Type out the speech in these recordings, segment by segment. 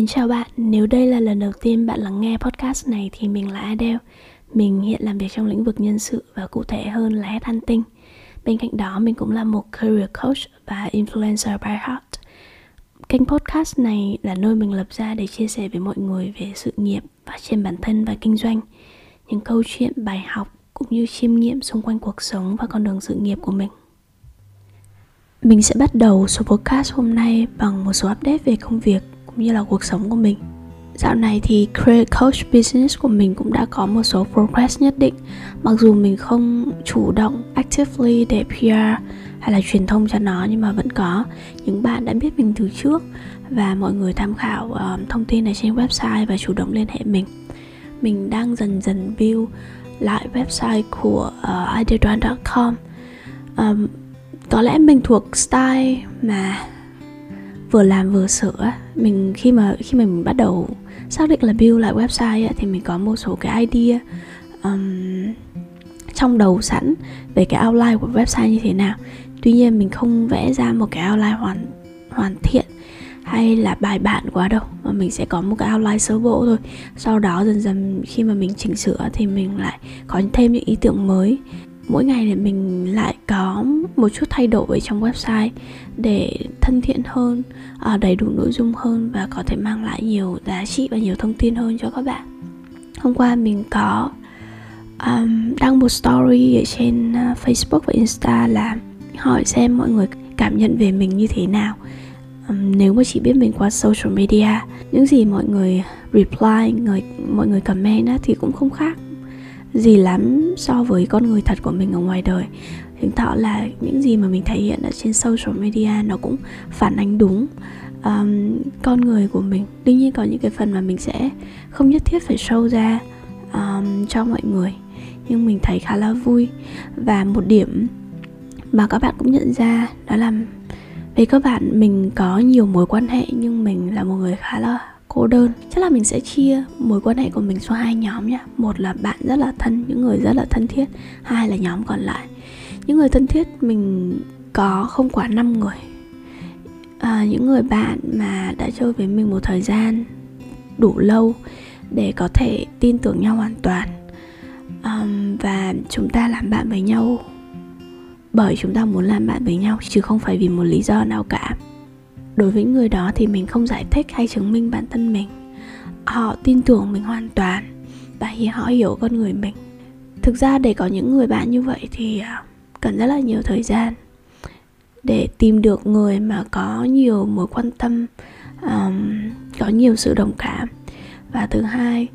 Mình chào bạn, nếu đây là lần đầu tiên bạn lắng nghe podcast này thì mình là Adele. Mình hiện làm việc trong lĩnh vực nhân sự và cụ thể hơn là headhunting Bên cạnh đó mình cũng là một career coach và influencer by heart. Kênh podcast này là nơi mình lập ra để chia sẻ với mọi người về sự nghiệp, phát triển bản thân và kinh doanh. Những câu chuyện, bài học cũng như chiêm nghiệm xung quanh cuộc sống và con đường sự nghiệp của mình. Mình sẽ bắt đầu số podcast hôm nay bằng một số update về công việc cũng như là cuộc sống của mình. Dạo này thì career coach business của mình cũng đã có một số progress nhất định. Mặc dù mình không chủ động actively để PR hay là truyền thông cho nó Nhưng mà vẫn có. Những bạn đã biết mình từ trước Và mọi người tham khảo uh, thông tin này trên website và chủ động liên hệ mình. Mình đang dần dần build lại website của ờ, uh, ideadwan.com um, Có lẽ mình thuộc style mà vừa làm vừa sửa. Mình khi mà khi mà mình bắt đầu xác định là build lại website thì mình có một số cái idea um, trong đầu sẵn về cái outline của website như thế nào. Tuy nhiên mình không vẽ ra một cái outline hoàn hoàn thiện hay là bài bản quá đâu mà mình sẽ có một cái outline sơ bộ thôi. Sau đó dần dần khi mà mình chỉnh sửa thì mình lại có thêm những ý tưởng mới mỗi ngày thì mình lại có một chút thay đổi trong website để thân thiện hơn ờ, đầy đủ nội dung hơn và có thể mang lại nhiều giá trị và nhiều thông tin hơn cho các bạn. Hôm qua mình có um, đăng một story ở trên ờ, facebook và insta là hỏi xem mọi người cảm nhận về mình như thế nào. Um, nếu mà chỉ biết mình qua social media những gì mọi người reply người mọi người comment á, thì cũng không khác gì lắm so với con người thật của mình ở ngoài đời. Chứng tỏ là những gì mà mình thể hiện ở trên social media nó cũng phản ánh đúng um, con người của mình. Đương nhiên có những cái phần mà mình sẽ không nhất thiết phải show ra um, cho mọi người nhưng mình thấy khá là vui. Và một điểm mà các bạn cũng nhận ra đó là về các bạn mình có nhiều mối quan hệ nhưng mình là một người khá là cô đơn. Chắc là mình sẽ chia mối quan hệ của mình xuống hai nhóm nhá. Một là bạn rất là thân những người rất là thân thiết. Hai là nhóm còn lại. Những người thân thiết mình có không quá 5 người. À, những người bạn mà đã chơi với mình một thời gian đủ lâu để có thể tin tưởng nhau hoàn toàn. Um, và chúng ta làm bạn với nhau bởi chúng ta muốn làm bạn với nhau chứ không phải vì một lý do nào cả đối với người đó thì mình không giải thích hay chứng minh bản thân mình. Họ tin tưởng mình hoàn toàn và họ hiểu con người mình. Thực ra để có những người bạn như vậy thì à, cần rất là nhiều thời gian để tìm được người mà có nhiều mối quan tâm um, có nhiều sự đồng cảm. Và thứ hai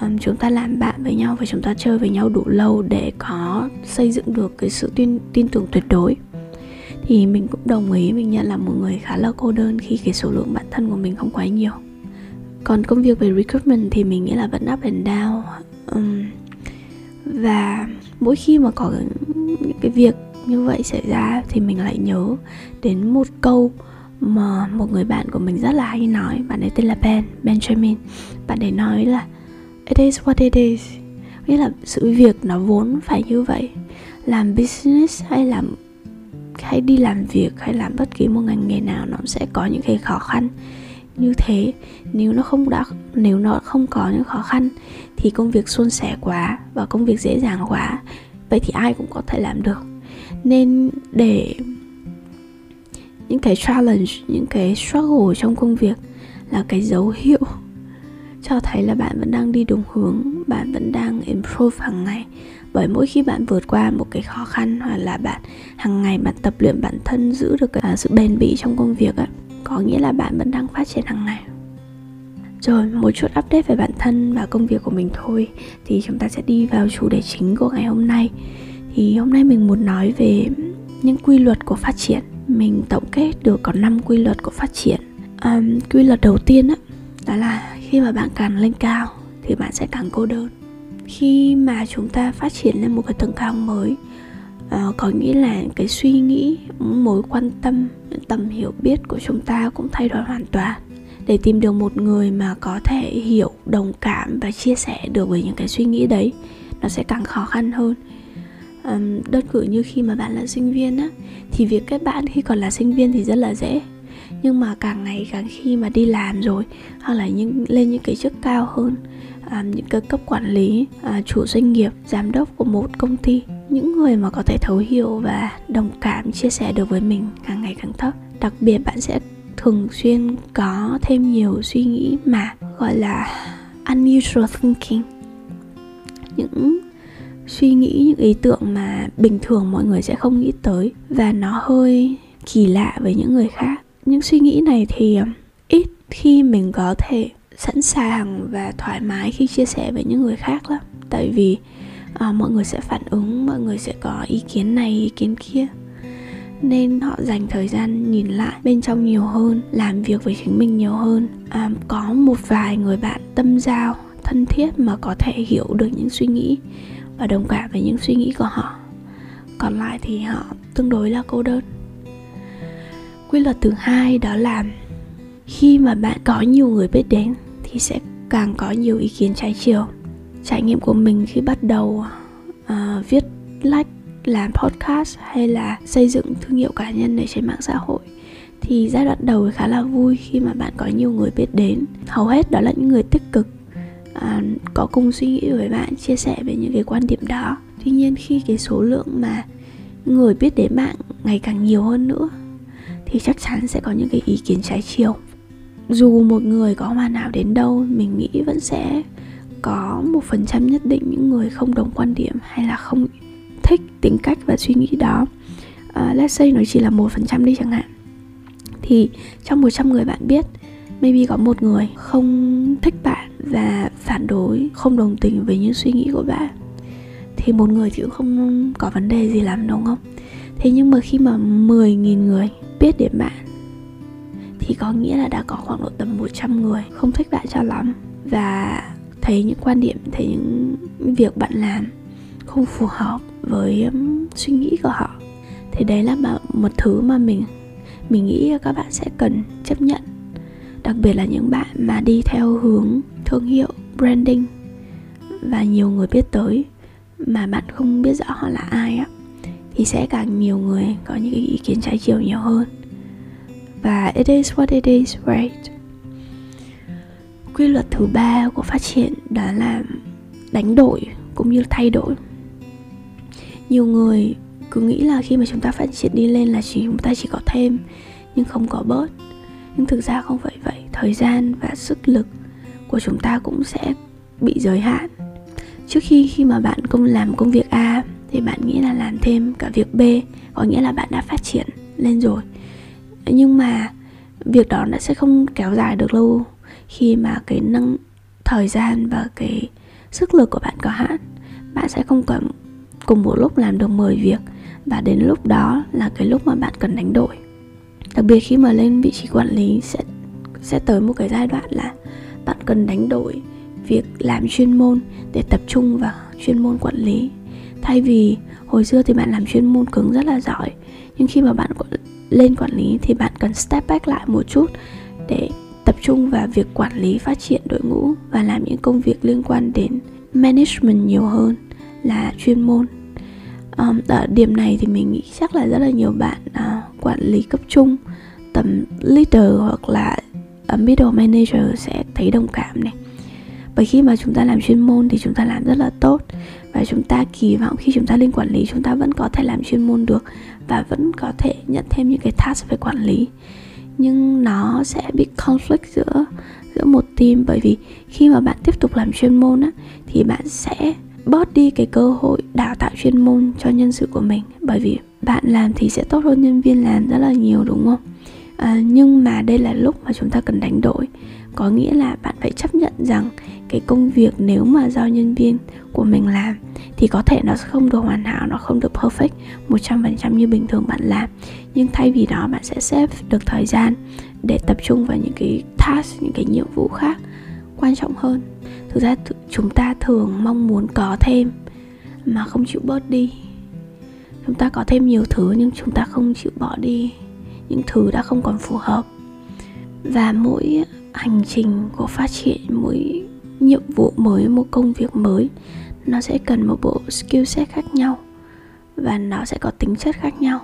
um, chúng ta làm bạn với nhau và chúng ta chơi với nhau đủ lâu để có xây dựng được cái sự tin tin tưởng tuyệt đối thì mình cũng đồng ý mình nhận là một người khá là cô đơn khi cái số lượng bạn thân của mình không quá nhiều. Còn công việc về recruitment thì mình nghĩ là vẫn up and down um, và mỗi khi mà có những cái việc như vậy xảy ra thì mình lại nhớ đến một câu mà một người bạn của mình rất là hay nói bạn ấy tên là Ben Benjamin. Bạn ấy nói là it is what it is. Nghĩa là sự việc nó vốn phải như vậy. Làm business hay làm hay đi làm việc hay làm bất kỳ một ngành nghề nào, nó sẽ có những cái khó khăn. Như thế, nếu nó không đã, nếu nó không có những khó khăn thì công việc suôn sẻ quá và công việc dễ dàng quá. Vậy thì ai cũng có thể làm được. Nên để những cái challenge, những cái struggle trong công việc là cái dấu hiệu cho thấy là bạn vẫn đang đi đúng hướng, bạn vẫn đang improve hàng ngày bởi mỗi khi bạn vượt qua một cái khó khăn hoặc là bạn hàng ngày bạn tập luyện bản thân giữ được cái, sự bền bỉ trong công việc ấy, có nghĩa là bạn vẫn đang phát triển hàng ngày. Rồi một chút update về bản thân và công việc của mình thôi. Thì chúng ta sẽ đi vào chủ đề chính của ngày hôm nay. Thì hôm nay mình muốn nói về những quy luật của phát triển. Mình tổng kết được có 5 quy luật của phát triển. Um, quy luật đầu tiên đó, đó là khi mà bạn càng lên cao thì bạn sẽ càng cô đơn khi mà chúng ta phát triển lên một cái tầng cao mới à, có nghĩa là cái suy nghĩ mối quan tâm tầm hiểu biết của chúng ta cũng thay đổi hoàn toàn. Để tìm được một người mà có thể hiểu đồng cảm và chia sẻ được với những cái suy nghĩ đấy nó sẽ càng khó khăn hơn. Um, đơn cử như khi mà bạn là sinh viên á thì việc kết bạn khi còn là sinh viên thì rất là dễ. Nhưng mà càng ngày càng khi mà đi làm rồi hoặc là những lên những cái chức cao hơn à, những cái cấp quản lý à, chủ doanh nghiệp giám đốc của một công ty những người mà có thể thấu hiểu và đồng cảm chia sẻ được với mình càng ngày càng thấp. Đặc biệt bạn sẽ thường xuyên có thêm nhiều suy nghĩ mà gọi là unusual thinking. Những suy nghĩ những ý tưởng mà bình thường mọi người sẽ không nghĩ tới và nó hơi kỳ lạ với những người khác. Những suy nghĩ này thì ít khi mình có thể sẵn sàng và thoải mái khi chia sẻ với những người khác lắm. Tại vì à, mọi người sẽ phản ứng mọi người sẽ có ý kiến này ý kiến kia. Nên họ dành thời gian nhìn lại bên trong nhiều hơn làm việc với chính mình nhiều hơn. À, có một vài người bạn tâm giao thân thiết mà có thể hiểu được những suy nghĩ và đồng cảm với những suy nghĩ của họ. Còn lại thì họ tương đối là cô đơn. Quy luật thứ hai đó là khi mà bạn có nhiều người biết đến thì sẽ càng có nhiều ý kiến trái chiều. Trải nghiệm của mình khi bắt đầu uh, viết lách làm podcast hay là xây dựng thương hiệu cá nhân ở trên mạng xã hội thì giai đoạn đầu khá là vui khi mà bạn có nhiều người biết đến. Hầu hết đó là những người tích cực à, có cùng suy nghĩ với bạn chia sẻ về những cái quan điểm đó. Tuy nhiên khi cái số lượng mà người biết đến bạn ngày càng nhiều hơn nữa thì chắc chắn sẽ có những cái ý kiến trái chiều dù một người có hoàn hảo đến đâu mình nghĩ vẫn sẽ có một phần trăm nhất định những người không đồng quan điểm hay là không thích tính cách và suy nghĩ đó. Uh, let's say nó chỉ là một phần trăm đi chẳng hạn. Thì trong 100 người bạn biết maybe có một người không thích bạn và phản đối không đồng tình với những suy nghĩ của bạn thì một người thì cũng không có vấn đề gì lắm đúng không? Thế nhưng mà khi mà 10.000 người biết đến bạn thì có nghĩa là đã có khoảng độ tầm 100 người. Không thích bạn cho lắm. Và thấy những quan điểm thấy những việc bạn làm không phù hợp với um, suy nghĩ của họ thì đấy là một thứ mà mình mình nghĩ các bạn sẽ cần chấp nhận. Đặc biệt là những bạn mà đi theo hướng thương hiệu branding và nhiều người biết tới mà bạn không biết rõ họ là ai á thì sẽ càng nhiều người có những ý kiến trái chiều nhiều hơn và it is what it is, right? Quy luật thứ ba của phát triển đó là đánh đổi cũng như thay đổi. Nhiều người cứ nghĩ là khi mà chúng ta phát triển đi lên là chỉ, chúng ta chỉ có thêm, nhưng không có bớt. Nhưng thực ra không phải vậy. Thời gian và sức lực của chúng ta cũng sẽ bị giới hạn. Trước khi khi mà bạn công, làm công việc a thì bạn nghĩ là làm thêm cả việc b, có nghĩa là bạn đã phát triển lên rồi nhưng mà việc đó nó sẽ không kéo dài được lâu khi mà cái năng, thời gian và cái sức lực của bạn có hạn. Bạn sẽ không cần cùng một lúc làm được 10 việc và đến lúc đó là cái lúc mà bạn cần đánh đổi. Đặc biệt khi mà lên vị trí quản lý sẽ sẽ tới một cái giai đoạn là bạn cần đánh đổi việc làm chuyên môn để tập trung vào chuyên môn quản lý. Thay vì hồi xưa thì bạn làm chuyên môn cứng rất là giỏi, nhưng khi mà bạn lên quản lý thì bạn cần step back lại một chút để tập trung vào việc quản lý phát triển đội ngũ và làm những công việc liên quan đến management nhiều hơn là chuyên môn. Um, ở điểm này thì mình nghĩ chắc là rất là nhiều bạn uh, quản lý cấp trung tầm leader hoặc là à, middle manager sẽ thấy đồng cảm này bởi khi mà chúng ta làm chuyên môn thì chúng ta làm rất là tốt. Và chúng ta kỳ vọng khi chúng ta lên quản lý chúng ta vẫn có thể làm chuyên môn được và vẫn có thể nhận thêm những cái task về quản lý. Nhưng nó sẽ bị conflict giữa giữa một team. Bởi vì khi mà bạn tiếp tục làm chuyên môn á thì bạn sẽ bớt đi cái cơ hội đào tạo chuyên môn cho nhân sự của mình. Bởi vì bạn làm thì sẽ tốt hơn nhân viên làm rất là nhiều đúng không? À, nhưng mà đây là lúc mà chúng ta cần đánh đổi. Có nghĩa là bạn phải chấp nhận rằng cái công việc nếu mà do nhân viên của mình làm, thì có thể nó không được hoàn hảo, nó không được perfect 100% như bình thường bạn làm. Nhưng thay vì đó, bạn sẽ xếp được thời gian để tập trung vào những cái task, những cái nhiệm vụ khác quan trọng hơn. Thực ra th- chúng ta thường mong muốn có thêm mà không chịu bớt đi. Chúng ta có thêm nhiều thứ nhưng chúng ta không chịu bỏ đi những thứ đã không còn phù hợp. Và mỗi hành trình của phát triển, mỗi nhiệm vụ mới, một công việc mới. Nó sẽ cần một bộ skill set khác nhau và nó sẽ có tính chất khác nhau.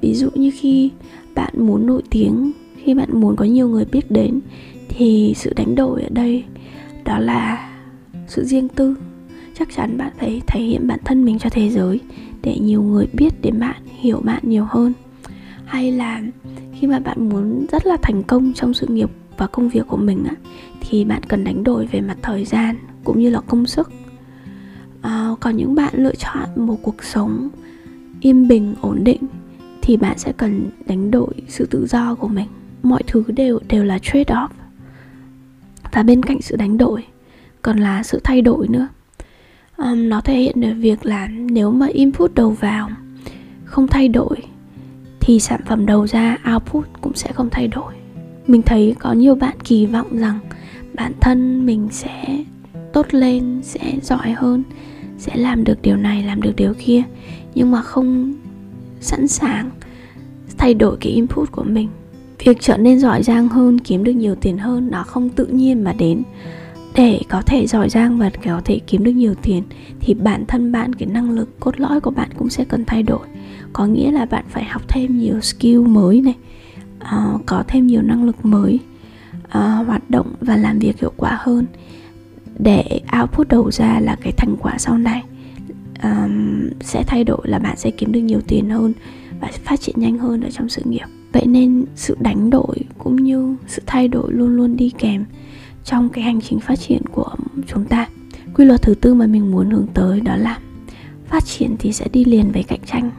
Ví dụ như khi bạn muốn nổi tiếng, khi bạn muốn có nhiều người biết đến, thì sự đánh đổi ở đây đó là sự riêng tư. Chắc chắn bạn phải thể hiện bản thân mình cho thế giới để nhiều người biết đến bạn hiểu bạn nhiều hơn. Hay là khi mà bạn muốn rất là thành công trong sự nghiệp và công việc của mình á thì bạn cần đánh đổi về mặt thời gian cũng như là công sức. À, còn những bạn lựa chọn một cuộc sống yên bình ổn định thì bạn sẽ cần đánh đổi sự tự do của mình. Mọi thứ đều đều là trade off và bên cạnh sự đánh đổi còn là sự thay đổi nữa. Um, nó thể hiện được việc là nếu mà input đầu vào không thay đổi thì sản phẩm đầu ra output cũng sẽ không thay đổi. Mình thấy có nhiều bạn kỳ vọng rằng bản thân mình sẽ tốt lên sẽ giỏi hơn sẽ làm được điều này làm được điều kia. Nhưng mà không sẵn sàng thay đổi cái input của mình. Việc trở nên giỏi giang hơn kiếm được nhiều tiền hơn nó không tự nhiên mà đến. Để có thể giỏi giang và có thể kiếm được nhiều tiền thì bản thân bạn cái năng lực cốt lõi của bạn cũng sẽ cần thay đổi. Có nghĩa là bạn phải học thêm nhiều skill mới này uh, có thêm nhiều năng lực mới uh, hoạt động và làm việc hiệu quả hơn. Để output đầu ra là cái thành quả sau này um, sẽ thay đổi là bạn sẽ kiếm được nhiều tiền hơn và phát triển nhanh hơn ở trong sự nghiệp. Vậy nên sự đánh đổi cũng như sự thay đổi luôn luôn đi kèm trong cái hành trình phát triển của chúng ta. Quy luật thứ tư mà mình muốn hướng tới đó là phát triển thì sẽ đi liền với cạnh tranh.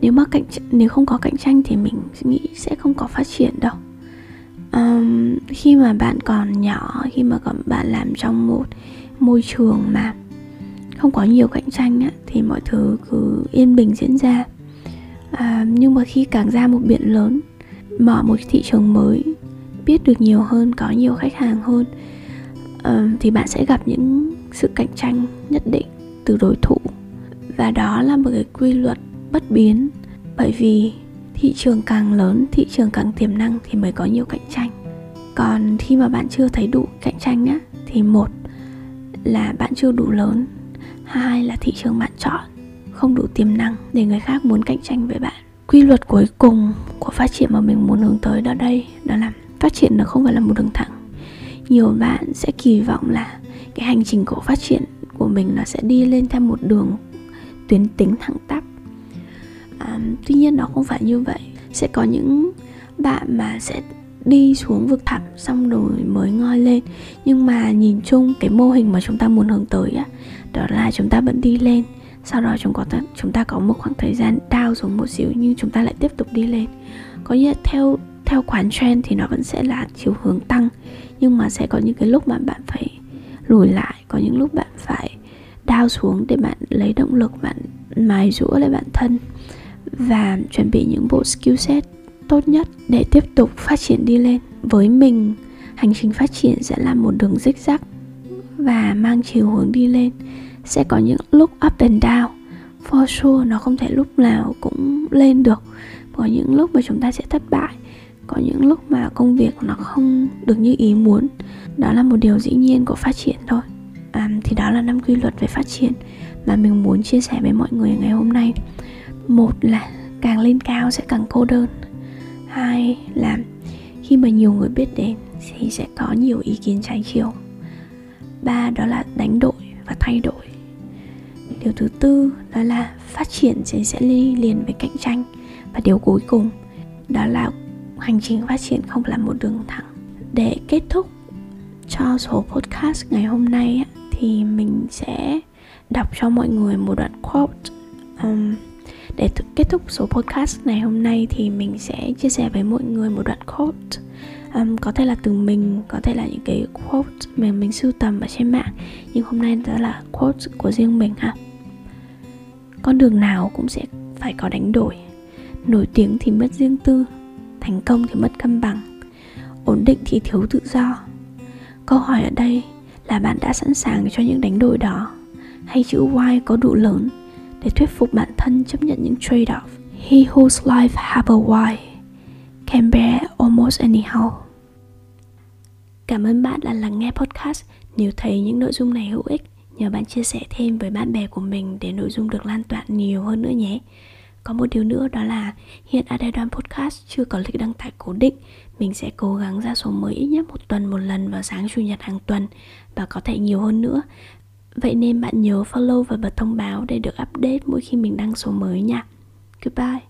Nếu mà cạnh nếu không có cạnh tranh thì mình nghĩ sẽ không có phát triển đâu um, khi mà bạn còn nhỏ khi mà còn bạn làm trong một môi trường mà không có nhiều cạnh tranh á, thì mọi thứ cứ yên bình diễn ra. À, nhưng mà khi càng ra một biển lớn mở một thị trường mới biết được nhiều hơn có nhiều khách hàng hơn à, thì bạn sẽ gặp những sự cạnh tranh nhất định từ đối thủ. Và đó là một cái quy luật bất biến bởi vì thị trường càng lớn, thị trường càng tiềm năng thì mới có nhiều cạnh tranh. Còn khi mà bạn chưa thấy đủ cạnh tranh á, thì một là bạn chưa đủ lớn, hai là thị trường bạn chọn không đủ tiềm năng để người khác muốn cạnh tranh với bạn. Quy luật cuối cùng của phát triển mà mình muốn hướng tới đó đây, đó là phát triển nó không phải là một đường thẳng. Nhiều bạn sẽ kỳ vọng là cái hành trình của phát triển của mình nó sẽ đi lên theo một đường tuyến tính thẳng tắp à, tuy nhiên nó không phải như vậy. Sẽ có những bạn mà sẽ đi xuống vực thẳm xong rồi mới ngoi lên. Nhưng mà nhìn chung cái mô hình mà chúng ta muốn hướng tới á đó là chúng ta vẫn đi lên. Sau đó chúng có chúng ta có một khoảng thời gian down xuống một xíu nhưng chúng ta lại tiếp tục đi lên. Có nghĩa theo theo khoản trend thì nó vẫn sẽ là chiều hướng tăng nhưng mà sẽ có những cái lúc mà bạn phải lùi lại có những lúc bạn phải đao xuống để bạn lấy động lực bạn mài rũa lại bản thân và chuẩn bị những bộ skill set tốt nhất để tiếp tục phát triển đi lên. Với mình hành trình phát triển sẽ là một đường rích rắc và mang chiều hướng đi lên. Sẽ có những lúc up and down. For sure nó không thể lúc nào cũng lên được. Có những lúc mà chúng ta sẽ thất bại. Có những lúc mà công việc nó không được như ý muốn. Đó là một điều dĩ nhiên của phát triển thôi. À, thì đó là năm quy luật về phát triển mà mình muốn chia sẻ với mọi người ngày hôm nay một là càng lên cao sẽ càng cô đơn. Hai là khi mà nhiều người biết đến thì sẽ có nhiều ý kiến trái chiều. Ba đó là đánh đổi và thay đổi. Điều thứ tư đó là phát triển sẽ sẽ đi liền với cạnh tranh. Và điều cuối cùng đó là hành trình phát triển không là một đường thẳng. Để kết thúc cho số podcast ngày hôm nay thì mình sẽ đọc cho mọi người một đoạn quote um, để th- kết thúc số podcast này hôm nay thì mình sẽ chia sẻ với mọi người một đoạn quote. Um, có thể là từ mình có thể là những cái quote mà mình sưu tầm ở trên mạng nhưng hôm nay đó là quote của riêng mình ha. Con đường nào cũng sẽ phải có đánh đổi. Nổi tiếng thì mất riêng tư thành công thì mất cân bằng. Ổn định thì thiếu tự do. Câu hỏi ở đây là bạn đã sẵn sàng cho những đánh đổi đó hay chữ Y có đủ lớn? để thuyết phục bản thân chấp nhận những trade-off. He whose life have a why can bear almost anyhow. Cảm ơn bạn đã lắng nghe podcast. Nếu thấy những nội dung này hữu ích, nhờ bạn chia sẻ thêm với bạn bè của mình để nội dung được lan tỏa nhiều hơn nữa nhé. Có một điều nữa đó là hiện Adedon Podcast chưa có lịch đăng tải cố định. Mình sẽ cố gắng ra số mới ít nhất một tuần một lần vào sáng Chủ nhật hàng tuần và có thể nhiều hơn nữa. Vậy nên bạn nhớ follow và bật thông báo để được update mỗi khi mình đăng số mới nha. Goodbye!